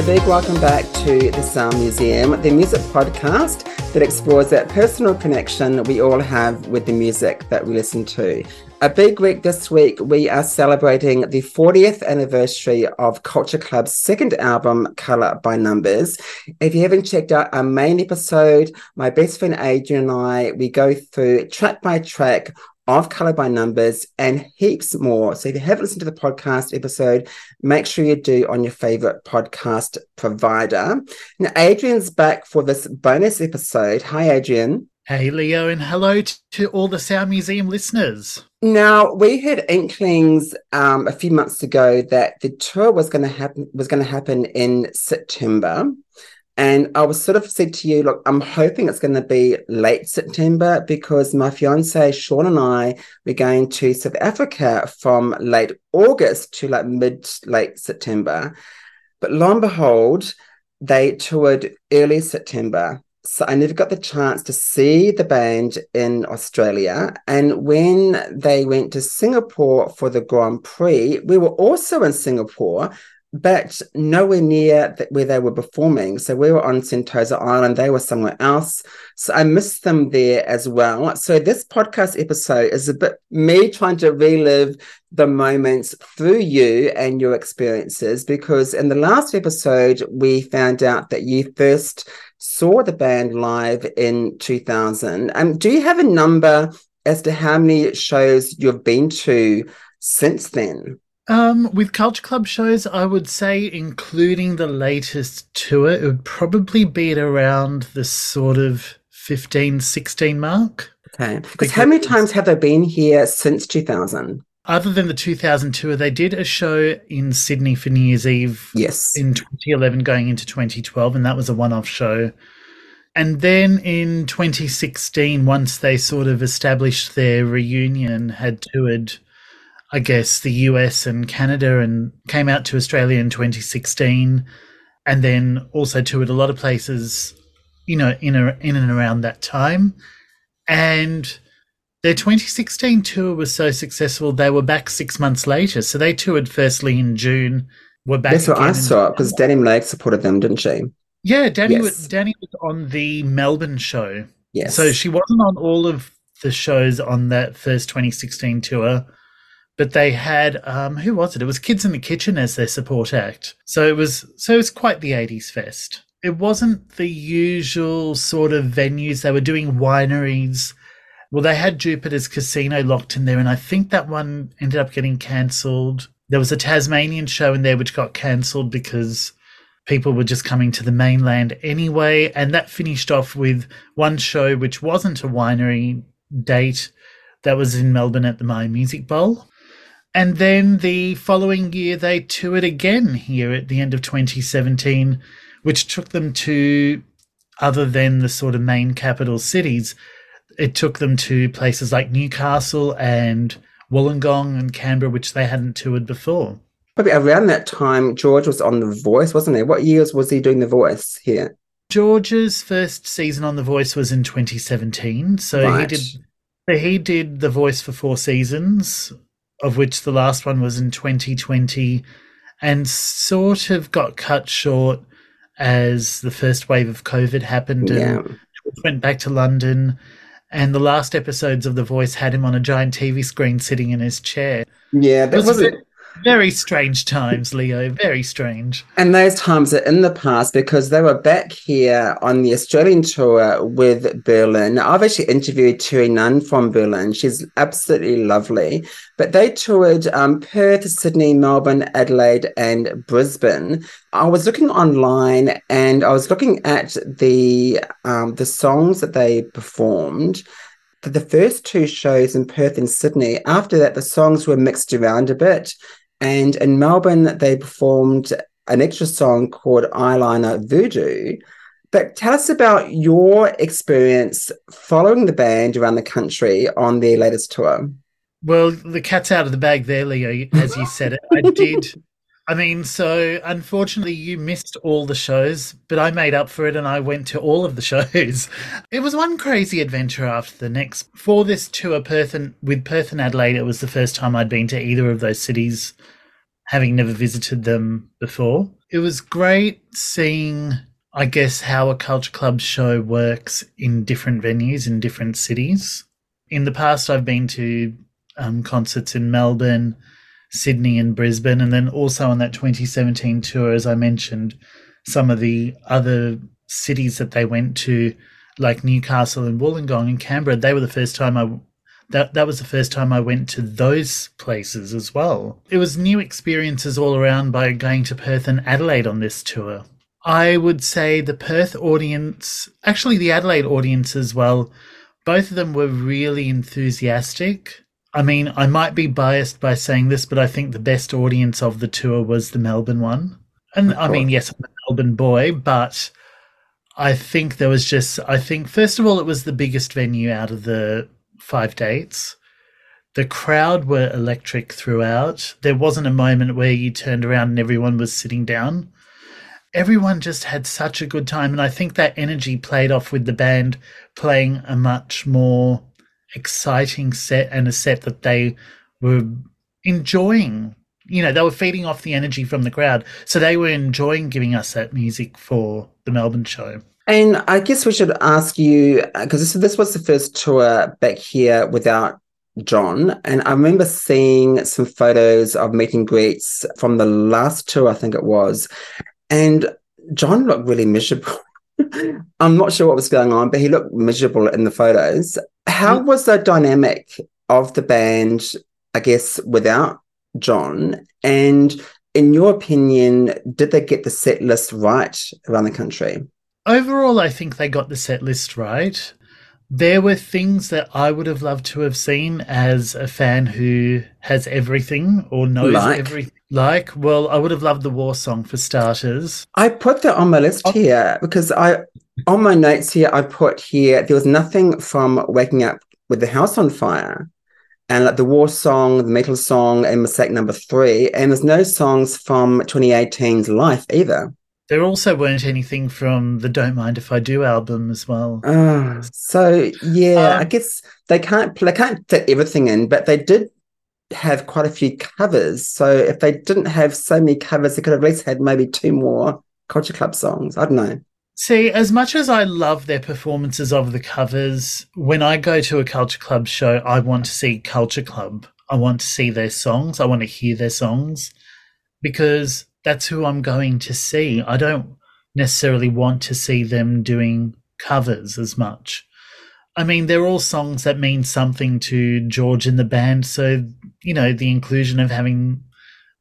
a big welcome back to the Sound Museum, the music podcast that explores that personal connection we all have with the music that we listen to. A big week this week, we are celebrating the 40th anniversary of Culture Club's second album, Colour by Numbers. If you haven't checked out our main episode, my best friend Adrian and I, we go through track by track of Colour by Numbers and heaps more. So if you haven't listened to the podcast episode, make sure you do on your favorite podcast provider. Now, Adrian's back for this bonus episode. Hi, Adrian. Hey, Leo, and hello to all the Sound Museum listeners. Now, we had inklings um, a few months ago that the tour was going to happen was going to happen in September. And I was sort of said to you, look, I'm hoping it's going to be late September because my fiance Sean and I we're going to South Africa from late August to like mid late September. But lo and behold, they toured early September. So I never got the chance to see the band in Australia. And when they went to Singapore for the Grand Prix, we were also in Singapore, but nowhere near where they were performing. So we were on Sentosa Island, they were somewhere else. So I missed them there as well. So this podcast episode is a bit me trying to relive the moments through you and your experiences, because in the last episode, we found out that you first saw the band live in 2000. Um, do you have a number as to how many shows you've been to since then? Um, with Culture Club shows, I would say, including the latest tour, it would probably be at around the sort of 15, 16 mark. Okay. Because how many times have they been here since 2000? Other than the 2000 tour, they did a show in Sydney for New Year's Eve. Yes. In 2011, going into 2012, and that was a one off show. And then in 2016, once they sort of established their reunion, had toured I guess, the US and Canada and came out to Australia in 2016 and then also toured a lot of places, you know, in, a, in and around that time. And their 2016 tour was so successful, they were back six months later. So they toured firstly in June. Were back That's what I saw because Danny Lake supported them, didn't she? Yeah, Danny yes. was Danny was on the Melbourne show. Yes. So she wasn't on all of the shows on that first 2016 tour but they had um, who was it? It was Kids in the Kitchen as their support act. So it was so it was quite the '80s fest. It wasn't the usual sort of venues. They were doing wineries. Well, they had Jupiter's Casino locked in there, and I think that one ended up getting cancelled. There was a Tasmanian show in there which got cancelled because people were just coming to the mainland anyway. And that finished off with one show which wasn't a winery date that was in Melbourne at the Myer Music Bowl. And then the following year, they toured again here at the end of 2017, which took them to, other than the sort of main capital cities, it took them to places like Newcastle and Wollongong and Canberra, which they hadn't toured before. Probably around that time, George was on The Voice, wasn't he? What years was he doing The Voice here? George's first season on The Voice was in 2017. So right. he did. So he did The Voice for four seasons of which the last one was in 2020 and sort of got cut short as the first wave of COVID happened and went back to London. And the last episodes of The Voice had him on a giant TV screen sitting in his chair. Yeah, that was, was very strange times, Leo. Very strange. And those times are in the past because they were back here on the Australian tour with Berlin. I've actually interviewed Terri Nunn from Berlin. She's absolutely lovely. But they toured um, Perth, Sydney, Melbourne, Adelaide, and Brisbane. I was looking online and I was looking at the um, the songs that they performed for the first two shows in Perth and Sydney. After that, the songs were mixed around a bit. And in Melbourne, they performed an extra song called Eyeliner Voodoo. But tell us about your experience following the band around the country on their latest tour. Well, the cat's out of the bag there, Leo, as you said it. I did. I mean, so unfortunately, you missed all the shows, but I made up for it and I went to all of the shows. It was one crazy adventure after the next. For this tour, Perth and with Perth and Adelaide, it was the first time I'd been to either of those cities having never visited them before. It was great seeing, I guess, how a culture club show works in different venues in different cities. In the past, I've been to um, concerts in Melbourne, Sydney, and Brisbane, and then also on that 2017 tour, as I mentioned, some of the other cities that they went to, like Newcastle and Wollongong and Canberra. They were the first time I that that was the first time I went to those places as well. It was new experiences all around by going to Perth and Adelaide on this tour. I would say the Perth audience, actually the Adelaide audience as well, both of them were really enthusiastic. I mean, I might be biased by saying this, but I think the best audience of the tour was the Melbourne one. And I mean, yes, I'm a Melbourne boy, but I think there was just, I think, first of all, it was the biggest venue out of the five dates. The crowd were electric throughout. There wasn't a moment where you turned around and everyone was sitting down. Everyone just had such a good time. And I think that energy played off with the band playing a much more exciting set and a set that they were enjoying. You know, they were feeding off the energy from the crowd. So they were enjoying giving us that music for the Melbourne show. And I guess we should ask you because this, this was the first tour back here without Jon. And I remember seeing some photos of meet and greets from the last tour, I think it was. And Jon looked really miserable. I'm not sure what was going on, but he looked miserable in the photos. How mm. was the dynamic of the band, I guess, without Jon? And in your opinion, did they get the set list right around the country? overall, I think they got the set list right. There were things that I would have loved to have seen as a fan who has everything or knows like. everything. Like, well, I would have loved the war song for starters. I put that on my list oh. here because I, on my notes here, I put here there was nothing from waking up with the house on fire and like the war song, the metal song, and mistake number three. And there's no songs from 2018's Life either. There also weren't anything from the Don't Mind If I Do album as well. Oh, so yeah, um, I guess they can't they can't fit everything in, but they did have quite a few covers. So if they didn't have so many covers, they could have at least had maybe two more Culture Club songs. I don't know. See, as much as I love their performances of the covers, when I go to a Culture Club show, I want to see Culture Club. I want to see their songs. I want to hear their songs because that's who I'm going to see. I don't necessarily want to see them doing covers as much. I mean, they're all songs that mean something to George and the band. So, you know, the inclusion of having,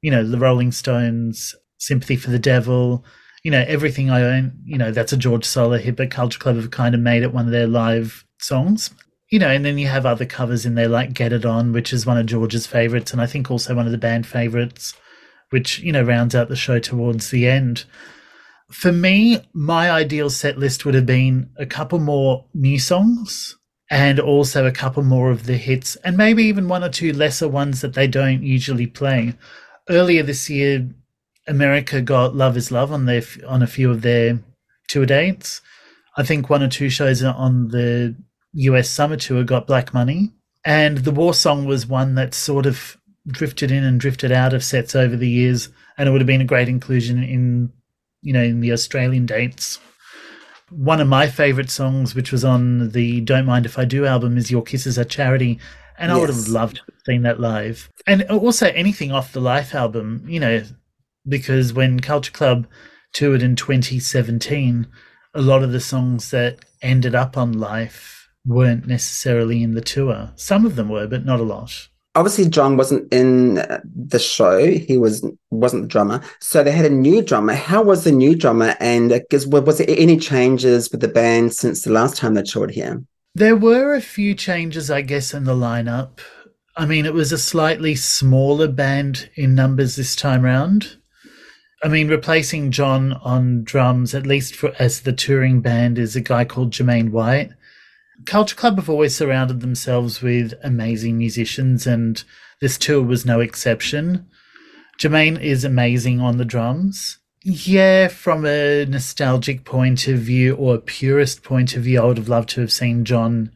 you know, the Rolling Stones, Sympathy for the Devil, you know, everything I own, you know, that's a George Solo hit, but Culture Club have kind of made it one of their live songs. You know, and then you have other covers in there like Get It On, which is one of George's favorites, and I think also one of the band favorites which, you know, rounds out the show towards the end. For me, my ideal set list would have been a couple more new songs and also a couple more of the hits, and maybe even one or two lesser ones that they don't usually play. Earlier this year, America got "Love Is Love" on their on a few of their tour dates. I think one or two shows on the US summer tour got "Black Money," and the war song was one that sort of drifted in and drifted out of sets over the years, and it would have been a great inclusion in, you know, in the Australian dates. One of my favorite songs, which was on the "Don't Mind If I Do" album, is "Your Kisses Are Charity," and yes. I would have loved to have seen that live. And also anything off the Life album, you know, because when Culture Club toured in 2017, a lot of the songs that ended up on Life weren't necessarily in the tour. Some of them were, but not a lot obviously Jon wasn't in uh, the show. He was wasn't the drummer. So they had a new drummer. How was the new drummer? And uh, was there any changes with the band since the last time they toured here? There were a few changes, I guess, in the lineup. I mean, it was a slightly smaller band in numbers this time round. I mean, replacing Jon on drums, at least for as the touring band, is a guy called Jermaine White. Culture Club have always surrounded themselves with amazing musicians, and this tour was no exception. Jermaine is amazing on the drums. Yeah, from a nostalgic point of view or a purist point of view, I would have loved to have seen Jon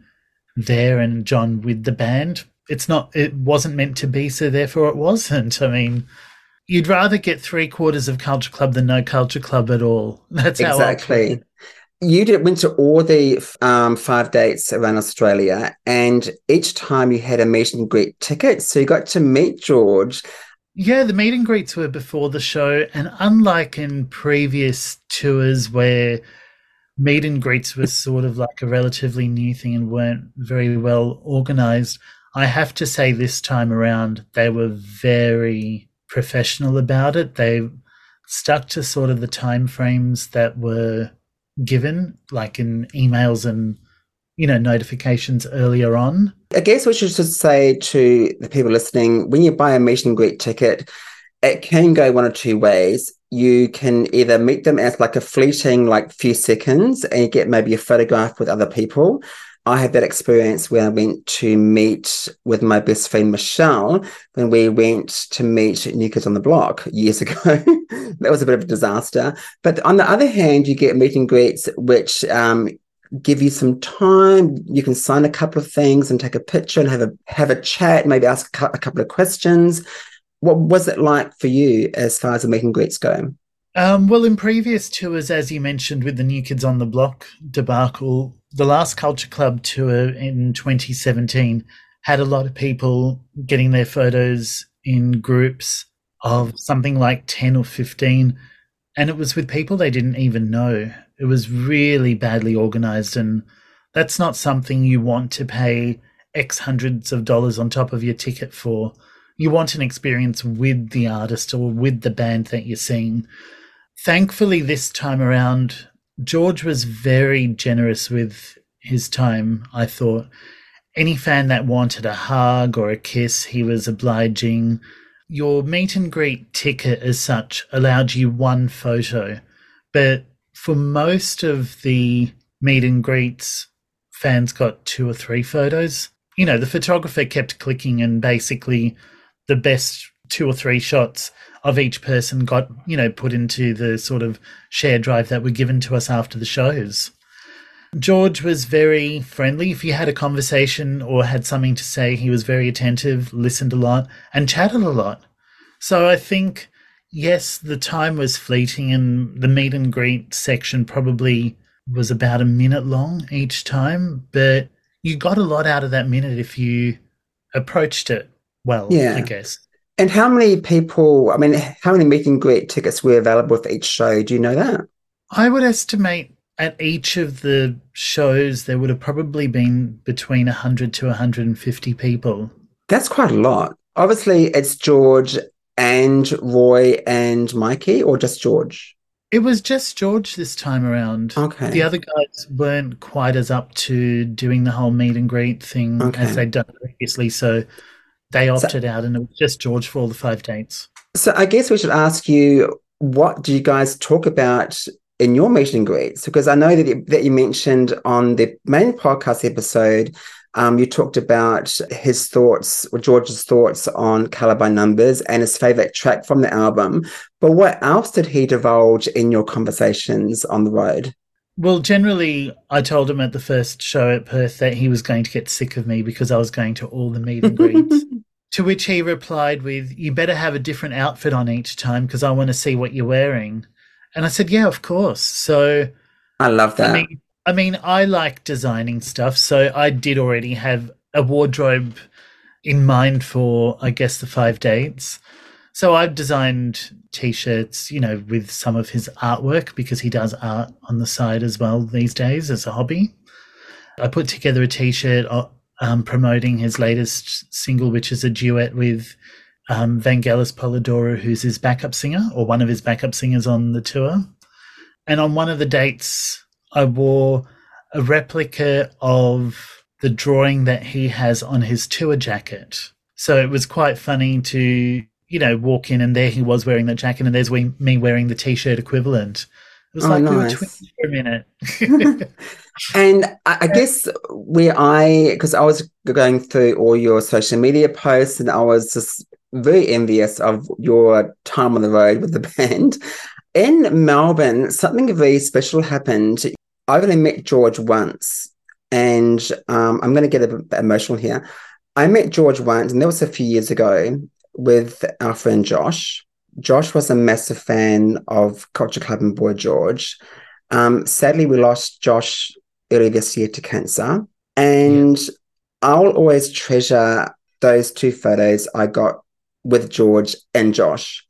there and Jon with the band. It's not, it wasn't meant to be, so therefore it wasn't. I mean, you'd rather get three quarters of Culture Club than no Culture Club at all. That's exactly. You did went to all the um, five dates around Australia, and each time you had a meet and greet ticket, so you got to meet George. Yeah, the meet and greets were before the show, and unlike in previous tours where meet and greets were sort of like a relatively new thing and weren't very well organized, I have to say this time around they were very professional about it. They stuck to sort of the time frames that were given, like in emails and you know notifications earlier on. I guess what you should say to the people listening: when you buy a meet and greet ticket, it can go one or two ways. You can either meet them as like a fleeting, like few seconds, and you get maybe a photograph with other people, I had that experience where I went to meet with my best friend Michelle when we went to meet New Kids on the Block years ago. that was a bit of a disaster. But on the other hand, you get meet and greets, which um, give you some time. You can sign a couple of things and take a picture and have a have a chat, maybe ask a couple of questions. What was it like for you as far as the meet and greets go? Um, well, in previous tours, as you mentioned with the New Kids on the Block debacle, the last Culture Club tour in 2017 had a lot of people getting their photos in groups of something like 10 or 15. And it was with people they didn't even know. It was really badly organized. And that's not something you want to pay X hundreds of dollars on top of your ticket for. You want an experience with the artist or with the band that you're seeing. Thankfully, this time around, George was very generous with his time, I thought. Any fan that wanted a hug or a kiss, he was obliging. Your meet and greet ticket, as such, allowed you one photo. But for most of the meet and greets, fans got two or three photos. You know, the photographer kept clicking, and basically, the best two or three shots of each person got, you know, put into the sort of shared drive that were given to us after the shows. George was very friendly. If you had a conversation or had something to say, he was very attentive, listened a lot, and chatted a lot. So I think, yes, the time was fleeting, and the meet and greet section probably was about a minute long each time, but you got a lot out of that minute if you approached it well, yeah. I guess. And how many people, I mean, how many meet and greet tickets were available for each show? Do you know that? I would estimate at each of the shows, there would have probably been between 100 to 150 people. That's quite a lot. Obviously, it's George and Roy and Mikey, or just George? It was just George this time around. Okay. The other guys weren't quite as up to doing the whole meet and greet thing okay. as they'd done previously. So they opted so, out and it was just George for all the five dates. So I guess we should ask you what do you guys talk about in your meet and greets? Because I know that you, that you mentioned on the main podcast episode, um, you talked about his thoughts or George's thoughts on Color by Numbers and his favorite track from the album. But what else did he divulge in your conversations on the road? Well, generally, I told him at the first show at Perth that he was going to get sick of me because I was going to all the meet and greets. To which he replied with, You better have a different outfit on each time because I want to see what you're wearing. And I said, Yeah, of course. So I love that. I mean, I mean, I like designing stuff. So I did already have a wardrobe in mind for, I guess, the five dates. So I've designed t-shirts, you know, with some of his artwork because he does art on the side as well these days as a hobby. I put together a t-shirt uh, um, promoting his latest single, which is a duet with um, Vangelis Polydorou, who's his backup singer or one of his backup singers on the tour. And on one of the dates, I wore a replica of the drawing that he has on his tour jacket. So it was quite funny to you know, walk in and there he was wearing that jacket and there's me wearing the t-shirt equivalent. It was oh, like nice. we were twins for a minute. and I guess where I, because I was going through all your social media posts and I was just very envious of your time on the road with the band. In Melbourne, something very special happened. I've only met George once, and um, I'm going to get a bit emotional here. I met George once, and that was a few years ago with our friend Josh. Josh was a massive fan of Culture Club and Boy George. Um, sadly, we lost Josh early this year to cancer. And yeah. I'll always treasure those two photos I got with George and Josh.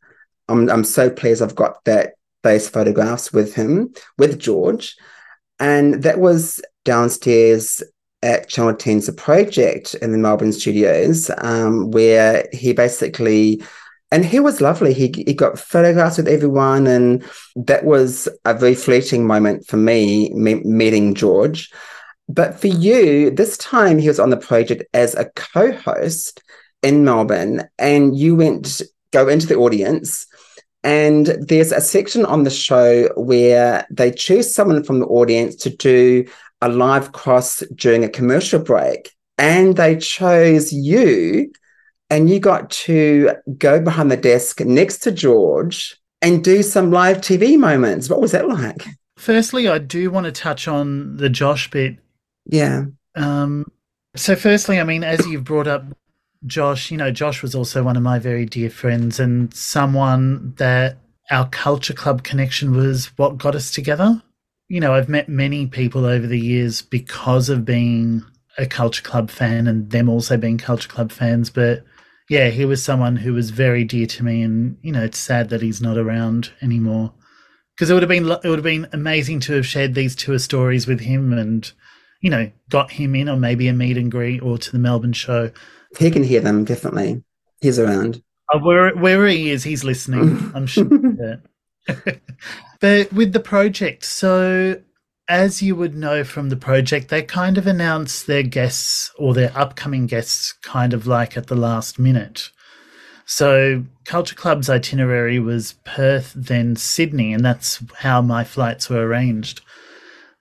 I'm, I'm so pleased I've got that those photographs with him, with George. And that was downstairs at Channel 10's Project in the Melbourne studios, um, where he basically and he was lovely. He he got photographs with everyone, and that was a very fleeting moment for me, me meeting George. But for you, this time he was on the project as a co-host in Melbourne, and you went go into the audience. And there's a section on the show where they choose someone from the audience to do a live cross during a commercial break. And they chose you and you got to go behind the desk next to George and do some live TV moments. What was that like? Firstly, I do want to touch on the Josh bit. Yeah. Um, so, firstly, I mean, as you've brought up Josh, you know, Josh was also one of my very dear friends and someone that our culture club connection was what got us together. You know, I've met many people over the years because of being a culture club fan and them also being culture club fans, but yeah, he was someone who was very dear to me, and you know, it's sad that he's not around anymore. Because it would have been it would have been amazing to have shared these two stories with him, and you know, got him in, or maybe a meet and greet, or to the Melbourne show. He can hear them definitely. He's around. Oh, where wherever he is, he's listening. I'm sure. but with the project, so as you would know from the project, they kind of announce their guests or their upcoming guests kind of like at the last minute. So, Culture Club's itinerary was Perth, then Sydney, and that's how my flights were arranged.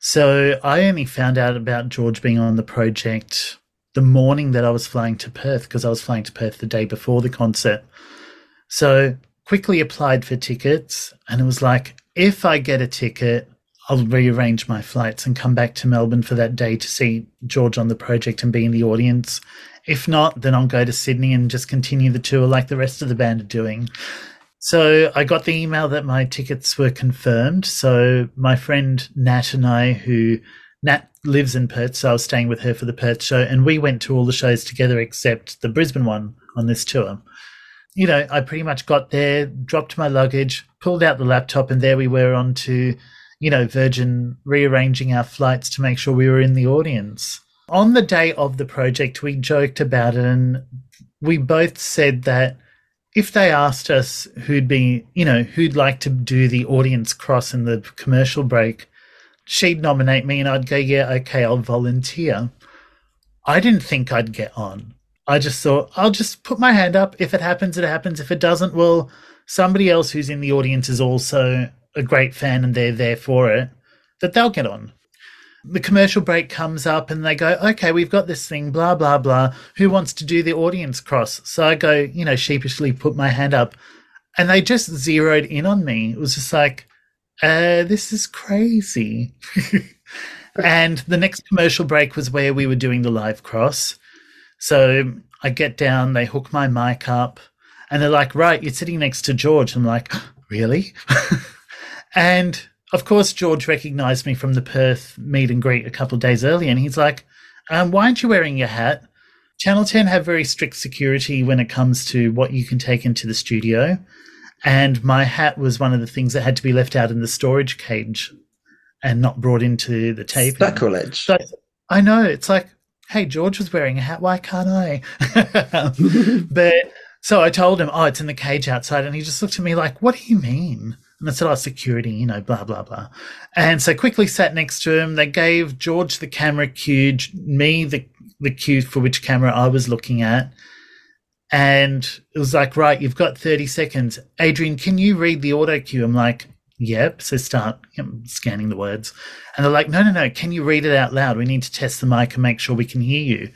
So, I only found out about George being on the project the morning that I was flying to Perth because I was flying to Perth the day before the concert. So, quickly applied for tickets, and it was like, if I get a ticket, I'll rearrange my flights and come back to Melbourne for that day to see George on the project and be in the audience. If not, then I'll go to Sydney and just continue the tour like the rest of the band are doing. So I got the email that my tickets were confirmed. So my friend Nat and I, who Nat lives in Perth, so I was staying with her for the Perth show, and we went to all the shows together except the Brisbane one on this tour. You know, I pretty much got there, dropped my luggage, pulled out the laptop, and there we were on to you know, Virgin rearranging our flights to make sure we were in the audience. On the day of the project, we joked about it and we both said that if they asked us who'd be, you know, who'd like to do the audience cross in the commercial break, she'd nominate me and I'd go, yeah, okay, I'll volunteer. I didn't think I'd get on. I just thought, I'll just put my hand up. If it happens, it happens. If it doesn't, well, somebody else who's in the audience is also a great fan and they're there for it, that they'll get on. The commercial break comes up and they go, okay, we've got this thing, blah, blah, blah. Who wants to do the audience cross? So I go, you know, sheepishly put my hand up and they just zeroed in on me. It was just like, uh, this is crazy. and the next commercial break was where we were doing the live cross. So I get down, they hook my mic up, and they're like, right, you're sitting next to George. I'm like, really? And of course, George recognized me from the Perth meet and greet a couple of days earlier, and he's like, um, "Why aren't you wearing your hat?" Channel 10 have very strict security when it comes to what you can take into the studio. And my hat was one of the things that had to be left out in the storage cage and not brought into the tape. Sacrilege. So I know. It's like, hey, George was wearing a hat. Why can't I? but so I told him, oh, it's in the cage outside. And he just looked at me like, what do you mean? And I said, oh, security, you know, blah, blah, blah. And so quickly sat next to him. They gave George the camera cue, me the, the cue for which camera I was looking at. And it was like, right, you've got 30 seconds. Adrian, can you read the auto cue? I'm like, yep. So start scanning the words. And they're like, no, no, no. Can you read it out loud? We need to test the mic and make sure we can hear you.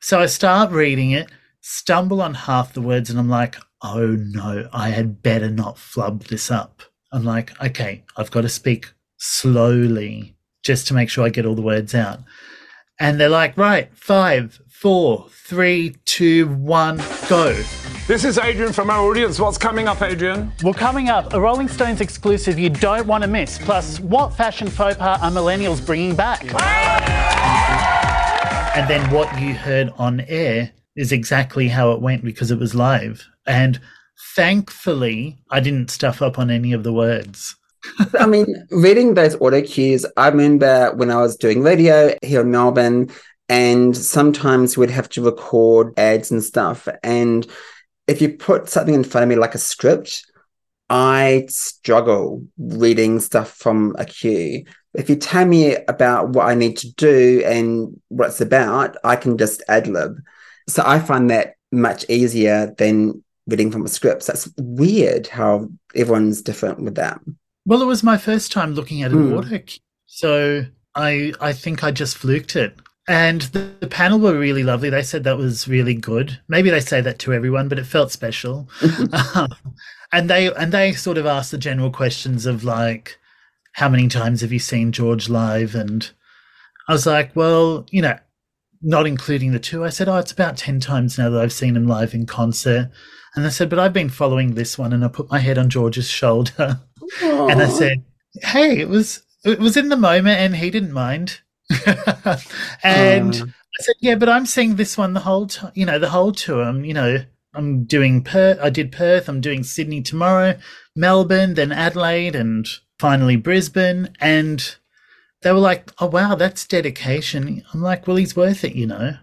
So I start reading it, stumble on half the words, and I'm like, oh no, I had better not flub this up. I'm like, okay, I've got to speak slowly just to make sure I get all the words out. And they're like, right, five, four, three, two, one, go. This is Adrian from our audience. What's coming up, Adrian? Well, coming up, a Rolling Stones exclusive you don't want to miss. Plus, what fashion faux pas are millennials bringing back? And then what you heard on air is exactly how it went because it was live. And thankfully, I didn't stuff up on any of the words. I mean, reading those auto cues, I remember when I was doing radio here in Melbourne, and sometimes we'd have to record ads and stuff. And if you put something in front of me like a script, I struggle reading stuff from a cue. If you tell me about what I need to do and what it's about, I can just ad lib. So I find that much easier than reading from a script. So that's weird how everyone's different with that. Well, it was my first time looking at an mm. auto cue. So I I think I just fluked it. And the, the, panel were really lovely. They said that was really good. Maybe they say that to everyone, but it felt special. um, and they and they sort of asked the general questions of like, how many times have you seen George live? And I was like, well, you know, not including the two. I said, oh, it's about ten times now that I've seen him live in concert. And I said, but I've been following this one, and I put my head on George's shoulder, Aww. and I said, hey, it was it was in the moment, and he didn't mind. and I said, yeah, but I'm seeing this one the whole time, you know, the whole tour. I'm, you know, I'm doing Perth. I did Perth. I'm doing Sydney tomorrow, Melbourne, then Adelaide, and finally Brisbane. And they were like, "Oh wow, that's dedication." I'm like, "Well, he's worth it, you know."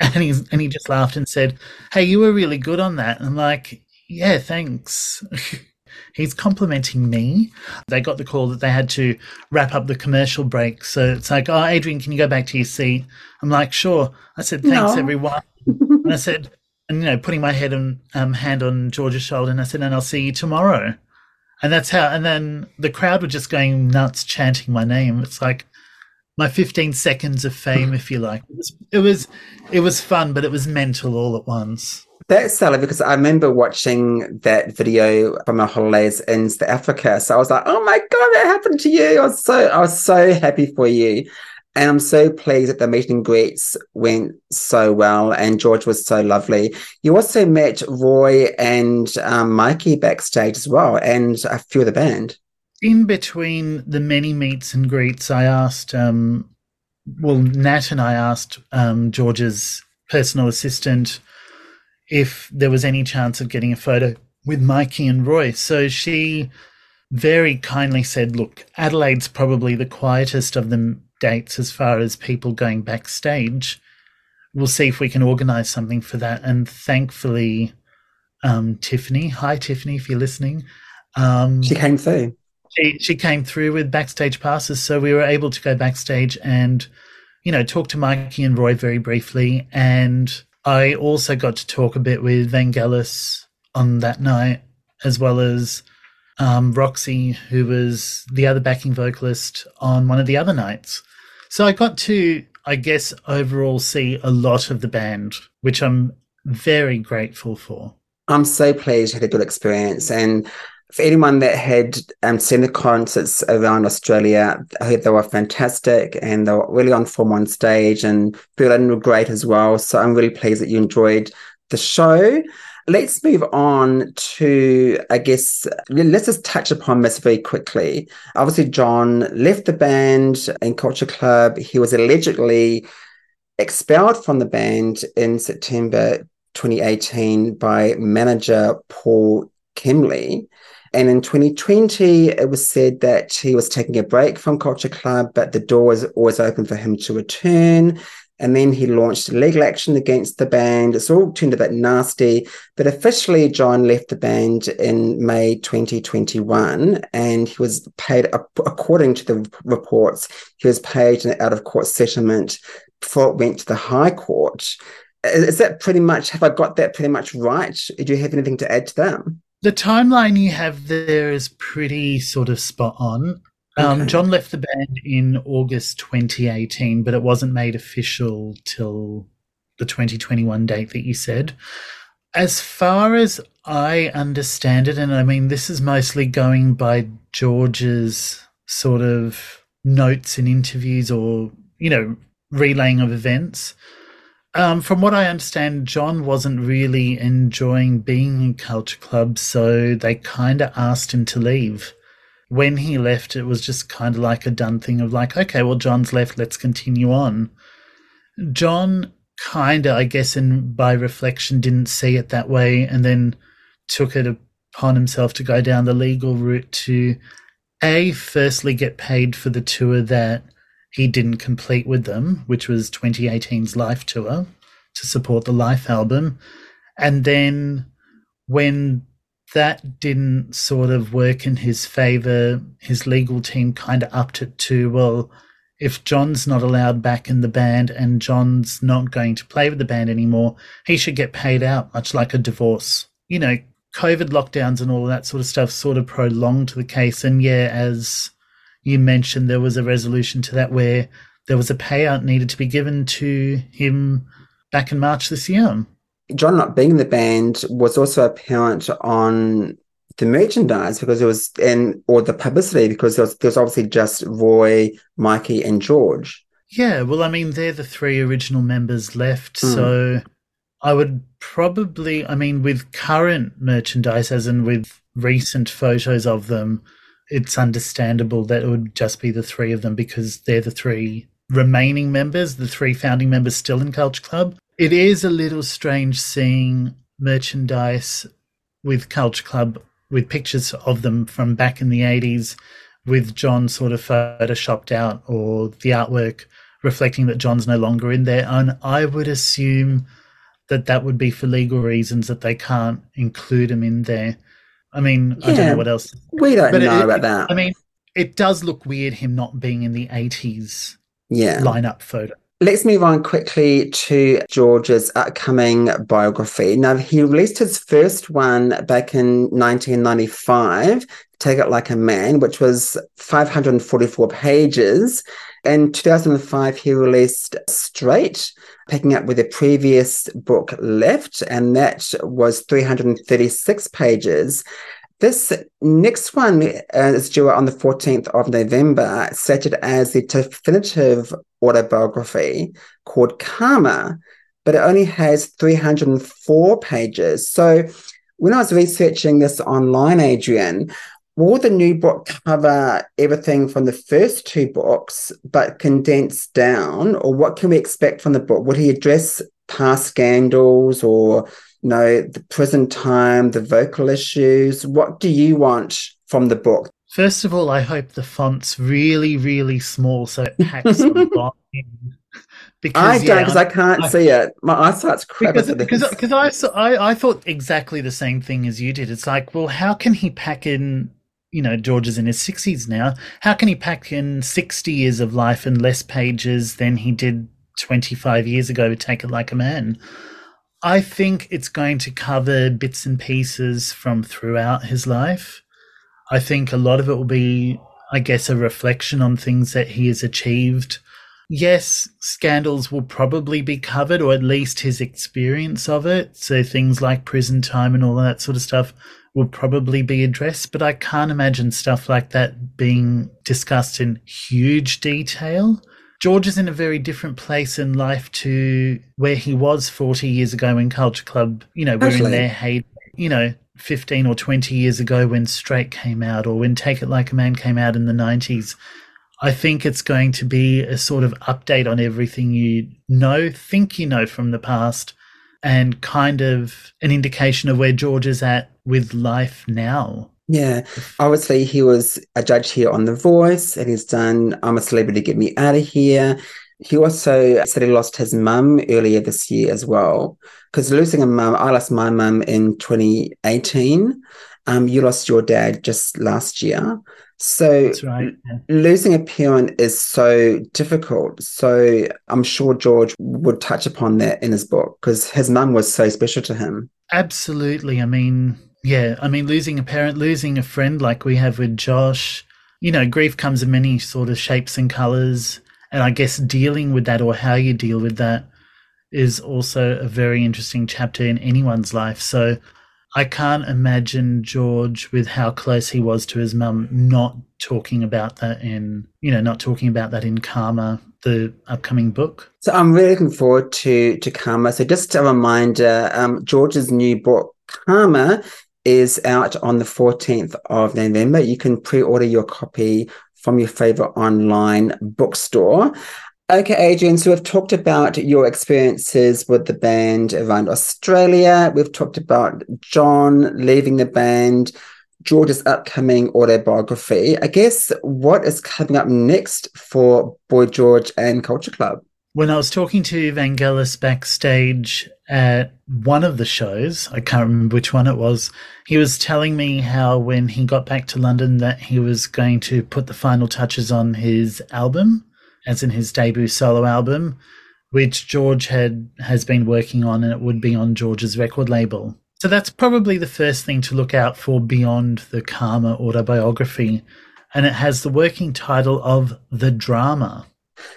And he's and he just laughed and said, "Hey, you were really good on that." And I'm like, "Yeah, thanks." he's complimenting me. They got the call that they had to wrap up the commercial break. So it's like, oh, Adrian, can you go back to your seat? I'm like, sure. I said, thanks, no. everyone. and I said, and, you know, putting my head and um, hand on George's shoulder. And I said, and I'll see you tomorrow. And that's how, and then the crowd were just going nuts chanting my name. It's like, my 15 seconds of fame, if you like. It was, it was, it was fun, but it was mental all at once. That's Sally, because I remember watching that video from our holidays in South Africa. So I was like, oh my God, that happened to you. I was so I was so happy for you. And I'm so pleased that the meet and greets went so well and George was so lovely. You also met Roy and um, Mikey backstage as well and a few of the band. In between the many meets and greets, I asked, um, well, Nat and I asked um, George's personal assistant if there was any chance of getting a photo with Mikey and Roy. So she very kindly said, Look, Adelaide's probably the quietest of the dates as far as people going backstage. We'll see if we can organize something for that. And thankfully, um, Tiffany, hi, Tiffany, if you're listening. Um, she came through. She, she came through with backstage passes. So we were able to go backstage and, you know, talk to Mikey and Roy very briefly. And I also got to talk a bit with Vangelis on that night, as well as um, Roxy, who was the other backing vocalist on one of the other nights. So I got to, I guess, overall see a lot of the band, which I'm very grateful for. I'm so pleased you had a good experience. And for anyone that had um, seen the concerts around Australia, I heard they were fantastic and they were really on form on stage and Berlin were great as well. So I'm really pleased that you enjoyed the show. Let's move on to, I guess, let's just touch upon this very quickly. Obviously, Jon left the band in Culture Club. He was allegedly expelled from the band in September 2018 by manager Paul Kemsley. And in 2020, it was said that he was taking a break from Culture Club, but the door was always open for him to return. And then he launched legal action against the band. It's all turned a bit nasty, but officially, Jon left the band in May 2021, and he was paid, according to the reports, he was paid an out of court settlement before it went to the High Court. Is that pretty much, have I got that pretty much right? Do you have anything to add to that? The timeline you have there is pretty sort of spot on. Um, okay. Jon left the band in August 2018, but it wasn't made official till the 2021 date that you said. As far as I understand it, and I mean, this is mostly going by George's sort of notes and interviews or, you know, relaying of events. Um, from what I understand, Jon wasn't really enjoying being in Culture Club, so they kind of asked him to leave. When he left, it was just kind of like a done thing of like, okay, well, Jon's left, let's continue on. Jon kind of, I guess, and by reflection, didn't see it that way, and then took it upon himself to go down the legal route to a firstly get paid for the tour that he didn't complete with them, which was 2018's Life Tour to support the Life album. And then when that didn't sort of work in his favor, his legal team kind of upped it to, well, if Jon's not allowed back in the band and Jon's not going to play with the band anymore, he should get paid out, much like a divorce. You know, COVID lockdowns and all that sort of stuff sort of prolonged the case. And yeah, as you mentioned, there was a resolution to that where there was a payout needed to be given to him back in March this year. Jon not being in the band was also apparent on the merchandise because it was in or the publicity because there was, there was obviously just Roy, Mikey, and George. Yeah, well, I mean, they're the three original members left, mm. so I would probably, I mean, with current merchandise, as in with recent photos of them, it's understandable that it would just be the three of them because they're the three remaining members, the three founding members still in Culture Club. It is a little strange seeing merchandise with Culture Club with pictures of them from back in the 80s with Jon sort of photoshopped out or the artwork reflecting that Jon's no longer in there. And I would assume that that would be for legal reasons that they can't include him in there. I mean, yeah, I don't know what else. We don't but know it, about that. I mean, it does look weird him not being in the 80s yeah. lineup photo. Let's move on quickly to George's upcoming biography. Now, he released his first one back in 1995, Take It Like a Man, which was 544 pages. In 2005, he released Straight, picking up with the previous book left, and that was 336 pages. This next one uh, is due on the 14th of November, stated as the definitive autobiography called Karma, but it only has 304 pages. So when I was researching this online, Adrian, will the new book cover everything from the first two books, but condensed down? Or what can we expect from the book? Will he address past scandals or you know, the prison time, the vocal issues. What do you want from the book? First of all, I hope the font's really, really small so it packs the in. Because I don't, because I can't I, see it. My eyesight's crap. Because, because, because I, I, I thought exactly the same thing as you did. It's like, well, how can he pack in you know, George is in his 60s now. How can he pack in 60 years of life in less pages than he did 25 years ago to Take It Like a Man? I think it's going to cover bits and pieces from throughout his life. I think a lot of it will be, I guess, a reflection on things that he has achieved. Yes, scandals will probably be covered, or at least his experience of it. So things like prison time and all that sort of stuff will probably be addressed, but I can't imagine stuff like that being discussed in huge detail. George is in a very different place in life to where he was 40 years ago when Culture Club, you know, were in their heyday, you know, 15 or 20 years ago when Straight came out or when Take It Like a Man came out in the 90s. I think it's going to be a sort of update on everything you know, think you know from the past, and kind of an indication of where George is at with life now. Yeah, obviously he was a judge here on The Voice, and he's done "I'm a Celebrity, Get Me Out of Here." He also said he lost his mum earlier this year as well. Because losing a mum, I lost my mum in 2018. Um, you lost your dad just last year. So right, losing a parent is so difficult. So I'm sure George would touch upon that in his book because his mum was so special to him. Absolutely. I mean, yeah, I mean, losing a parent, losing a friend like we have with Josh, you know, grief comes in many sort of shapes and colors. And I guess dealing with that or how you deal with that is also a very interesting chapter in anyone's life. So I can't imagine George, with how close he was to his mum, not talking about that in, you know, not talking about that in Karma the upcoming book? So I'm really looking forward to to Karma. So just a reminder, um, George's new book, Karma, is out on the 14th of November. You can pre-order your copy from your favorite online bookstore. Okay, Adrian, so we've talked about your experiences with the band around Australia. We've talked about Jon leaving the band, George's upcoming autobiography. I guess what is coming up next for Boy George and Culture Club? When I was talking to Vangelis backstage at one of the shows, I can't remember which one it was, he was telling me how when he got back to London that he was going to put the final touches on his album, as in his debut solo album, which George had has been working on and it would be on George's record label. So that's probably the first thing to look out for beyond the Karma autobiography. And it has the working title of The Drama.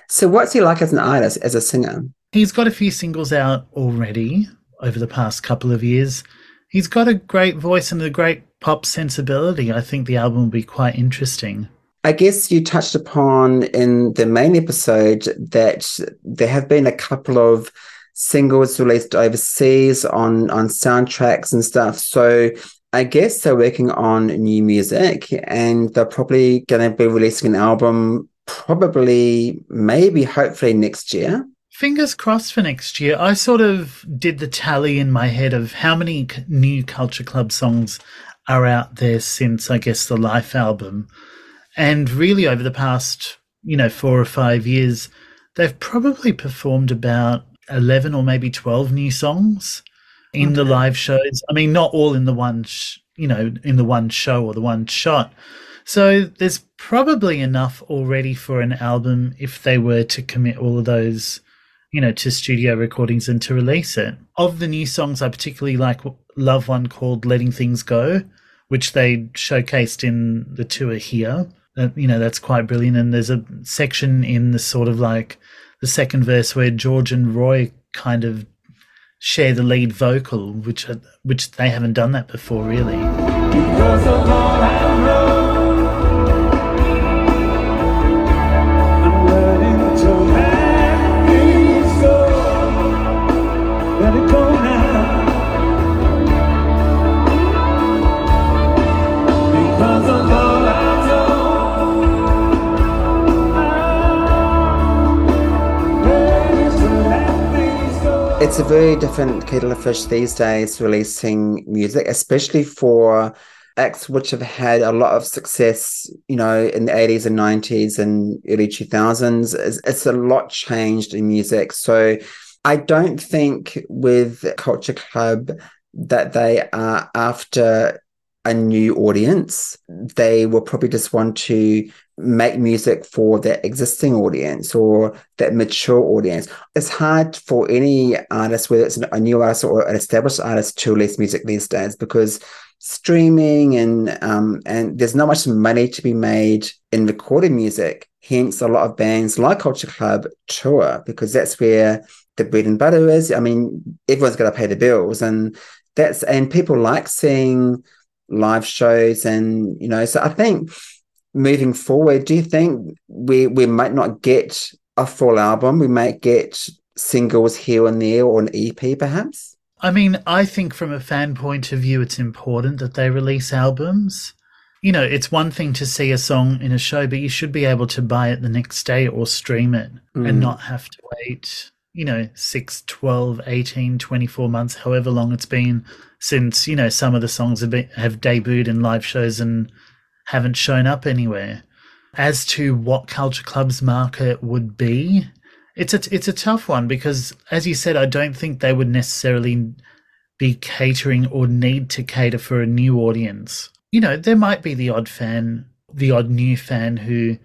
So, what's he like as an artist, as a singer? He's got a few singles out already over the past couple of years. He's got a great voice and a great pop sensibility. I think the album will be quite interesting. I guess you touched upon in the main episode that there have been a couple of singles released overseas on on soundtracks and stuff. So I guess they're working on new music and they're probably going to be releasing an album probably maybe hopefully next year. Fingers crossed for next year. I sort of did the tally in my head of how many new Culture Club songs are out there since I guess the Life album. And really over the past, you know, 4 or 5 years, they've probably performed about 11 or maybe 12 new songs in okay. the live shows. I mean, not all in the one, sh- you know, in the one show or the one shot. So there's probably enough already for an album if they were to commit all of those, you know, to studio recordings and to release it. Of the new songs, I particularly like love one called Letting Things Go, which they showcased in the tour here. Uh, you know, that's quite brilliant. And there's a section in the sort of like the second verse where George and Roy kind of share the lead vocal, which which they haven't done that before, really. It's a very different kettle of fish these days releasing music, especially for acts which have had a lot of success, you know, in the 80s and 90s and early 2000s. It's, it's a lot changed in music. So I don't think with Culture Club that they are after a new audience. They will probably just want to make music for that existing audience or that mature audience. It's hard for any artist, whether it's a new artist or an established artist, to release music these days because streaming and um, and there's not much money to be made in recorded music. Hence, a lot of bands like Culture Club tour because that's where the bread and butter is. I mean, everyone's got to pay the bills, and that's and people like seeing live shows and you know so i think moving forward do you think we we might not get a full album? We might get singles here and there or an ep perhaps? I mean i think from a fan point of view it's important that they release albums. You know it's one thing to see a song in a show but you should be able to buy it the next day or stream it mm. and not have to wait you know 6 12 18 24 months however long it's been since you know some of the songs have, been, have debuted in live shows and haven't shown up anywhere. As to what Culture Club's market would be, it's a it's a tough one because, as you said, I don't think they would necessarily be catering or need to cater for a new audience. You know, there might be the odd fan, the odd new fan who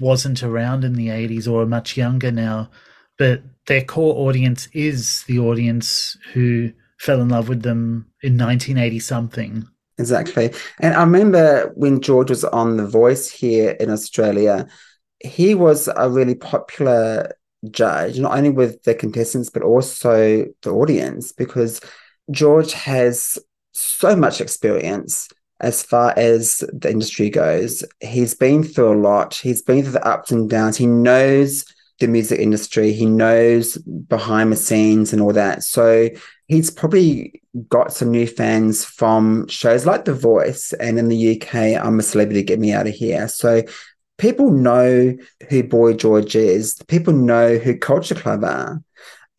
wasn't around in the 80s or are much younger now, but their core audience is the audience who fell in love with them in 1980 something. Exactly. And I remember when George was on The Voice here in Australia, he was a really popular judge, not only with the contestants, but also the audience, because George has so much experience as far as the industry goes. He's been through a lot, he's been through the ups and downs. He knows the music industry. He knows behind the scenes and all that. So he's probably got some new fans from shows like The Voice and in the UK, I'm a Celebrity, Get Me Out of Here. So people know who Boy George is. People know who Culture Club are.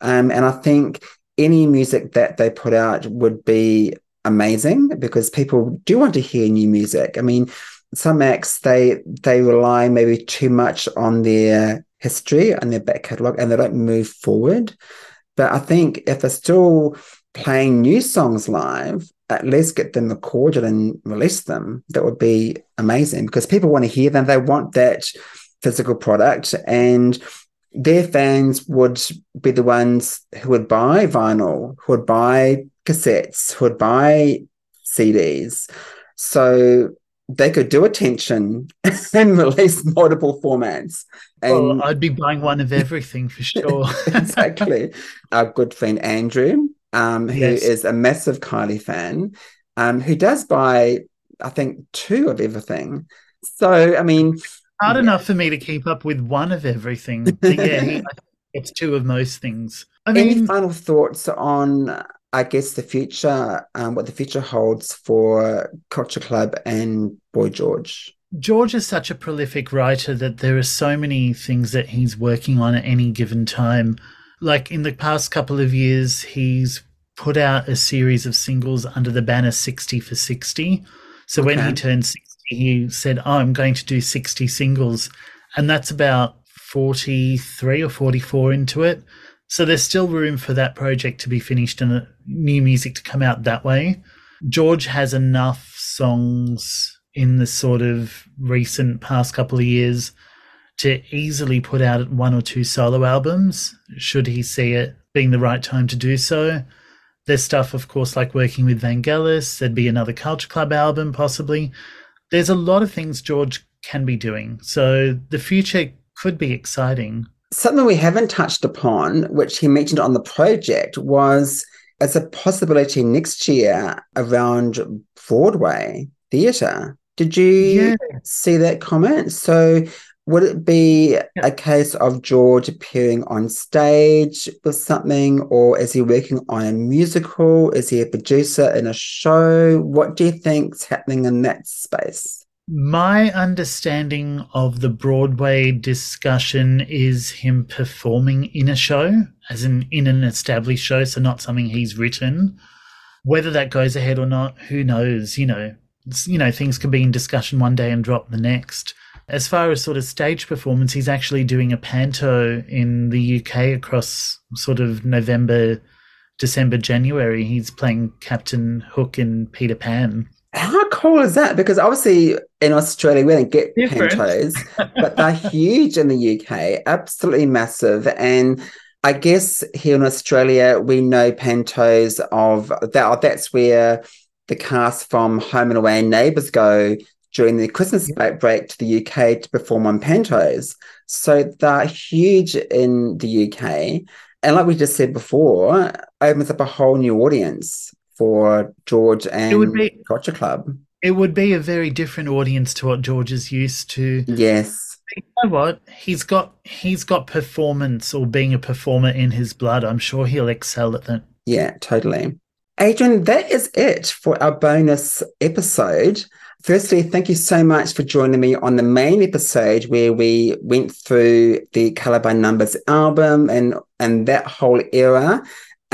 Um, and I think any music that they put out would be amazing because people do want to hear new music. I mean, some acts they they rely maybe too much on their history and their back catalogue and they don't move forward. But I think if they're still playing new songs live, at least get them recorded and release them. That would be amazing because people want to hear them. They want that physical product and their fans would be the ones who would buy vinyl, who would buy cassettes, who would buy CDs. So they could do attention and release multiple formats. And well, I'd be buying one of everything for sure. exactly. Our good friend Andrew, um, who yes. is a massive Kylie fan, um, who does buy, I think, two of everything. So, I mean, hard yeah. enough for me to keep up with one of everything. But yeah, he, it's two of most things. I mean, Any final thoughts on, I guess, the future, um, what the future holds for Culture Club and Boy George? George is such a prolific writer that there are so many things that he's working on at any given time. Like in the past couple of years, he's put out a series of singles under the banner 60 for 60. So okay. when he turned 60, he said, oh, I'm going to do 60 singles. And that's about 43 or 44 into it. So there's still room for that project to be finished and new music to come out that way. George has enough songs in the sort of recent past couple of years to easily put out one or two solo albums, should he see it being the right time to do so. There's stuff, of course, like working with Vangelis. There'd be another Culture Club album, possibly there's a lot of things George can be doing. So the future could be exciting. Something we haven't touched upon, which he mentioned on the project, was as a possibility next year around Broadway theatre. Did you yeah. see that comment? So would it be a case of George appearing on stage with something, or is he working on a musical? Is he a producer in a show? What do you think's happening in that space? My understanding of the Broadway discussion is him performing in a show, as in in an established show, so not something he's written. Whether that goes ahead or not, who knows? You know, you know, things could be in discussion one day and drop the next. As far as sort of stage performance, he's actually doing a panto in the UK across sort of November, December, January. He's playing Captain Hook in Peter Pan. How cool is that? Because obviously in Australia we don't get Different. pantos, but they're huge in the UK, absolutely massive. And I guess here in Australia we know pantos of that. That's where the cast from Home and Away and Neighbours go during the Christmas break to the UK to perform on pantos. So they're huge in the UK. And like we just said before, opens up a whole new audience for George and it would be, Culture Club. It would be a very different audience to what George is used to. Yes. You know what? He's got he's got performance or being a performer in his blood. I'm sure he'll excel at that. Yeah, totally. Adrian, that is it for our bonus episode. Firstly, thank you so much for joining me on the main episode where we went through the Color by Numbers album and, and that whole era.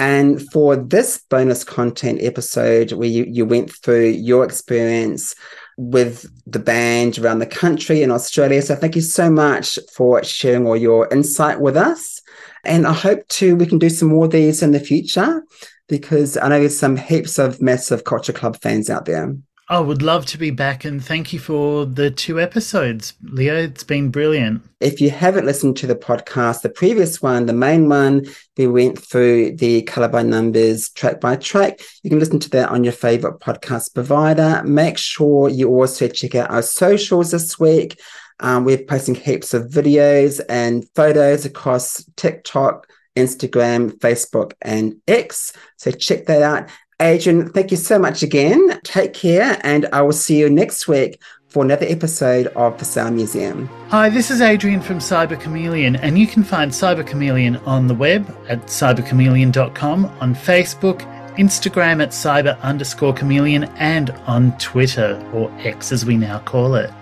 And for this bonus content episode, where you, you went through your experience with the band around the country in Australia. So thank you so much for sharing all your insight with us. And I hope to we can do some more of these in the future because I know there's some heaps of massive culture club fans out there. I would love to be back and thank you for the two episodes, Leo. It's been brilliant. If you haven't listened to the podcast, the previous one, the main one, we went through the color by numbers track by track. You can listen to that on your favorite podcast provider. Make sure you also check out our socials this week. Um, we're posting heaps of videos and photos across TikTok, Instagram, Facebook, and X. So check that out. Adrian, thank you so much again. Take care, and I will see you next week for another episode of the Sound Museum. Hi, this is Adrian from Cyber Chameleon, and you can find Cyber Chameleon on the web at cyberchameleon.com, on Facebook, Instagram at cyber underscore chameleon, and on Twitter, or X as we now call it.